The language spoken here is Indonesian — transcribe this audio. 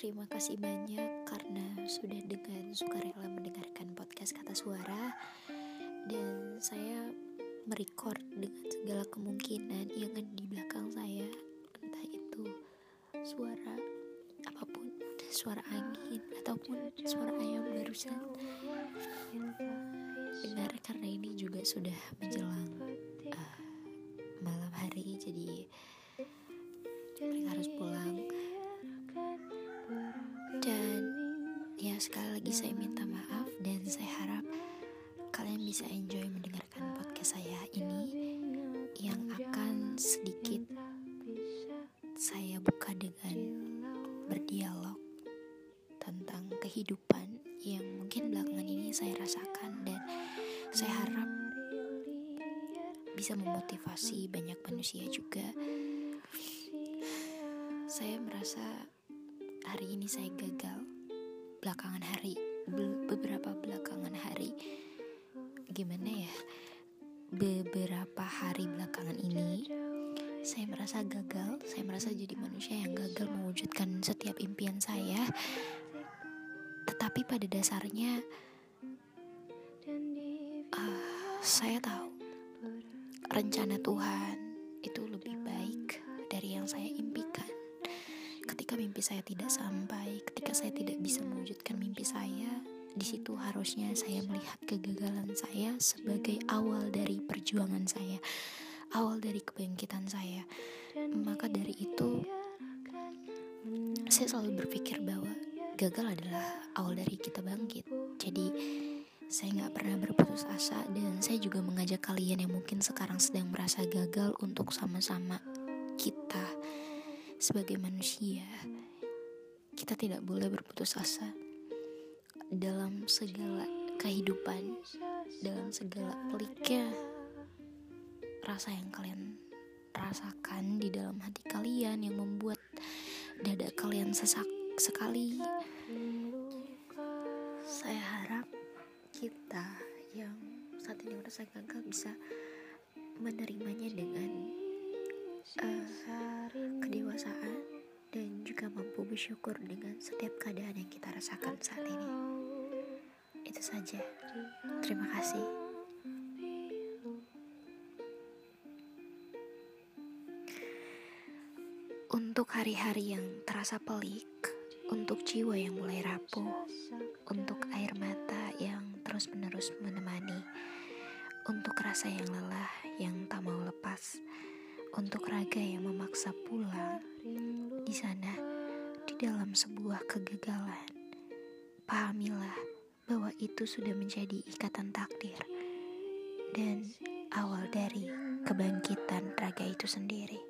Terima kasih banyak karena sudah dengan sukarela mendengarkan podcast kata suara. Dan saya merecord dengan segala kemungkinan yang ada di belakang saya entah itu suara apa pun suara angin ataupun suara ayam barusan. Benar karena ini juga sudah menjelang uh, malam hari jadi mereka harus sekali lagi saya minta maaf dan saya harap kalian bisa enjoy mendengarkan podcast saya ini yang akan sedikit saya buka dengan berdialog tentang kehidupan yang mungkin belakangan ini saya rasakan dan saya harap bisa memotivasi banyak manusia juga. Saya merasa hari ini saya gagal belakangan hari beberapa belakangan hari. Gimana ya? Beberapa hari belakangan ini saya merasa gagal. Saya merasa jadi manusia yang gagal mewujudkan setiap impian saya. Tetapi pada dasarnya uh, saya tahu rencana Tuhan itu lebih baik dari yang saya impikan. Ketika mimpi saya tidak sampai ketika saya tidak di situ harusnya saya melihat kegagalan saya sebagai awal dari perjuangan saya awal dari kebangkitan saya. Maka dari itu saya selalu berpikir bahwa gagal adalah awal dari kita bangkit. Jadi saya nggak pernah berputus asa dan saya juga mengajak kalian yang mungkin sekarang sedang merasa gagal untuk sama-sama kita sebagai manusia. Kita tidak boleh berputus asa dalam segala kehidupan dalam segala peliknya rasa yang kalian rasakan di dalam hati kalian yang membuat dada kalian sesak sekali saya harap kita yang saat ini merasa gagal bisa menerimanya dengan uh, kedewasaan dan juga mampu bersyukur dengan setiap keadaan yang kita rasakan saat ini. Itu saja. Terima kasih. Untuk hari-hari yang terasa pelik, untuk jiwa yang mulai rapuh, untuk air mata yang terus-menerus menemani, untuk rasa yang lelah yang tak mau lepas, untuk raga yang memaksa pulang di sana di dalam sebuah kegagalan. Pahamilah bahwa itu sudah menjadi ikatan takdir dan awal dari kebangkitan raga itu sendiri.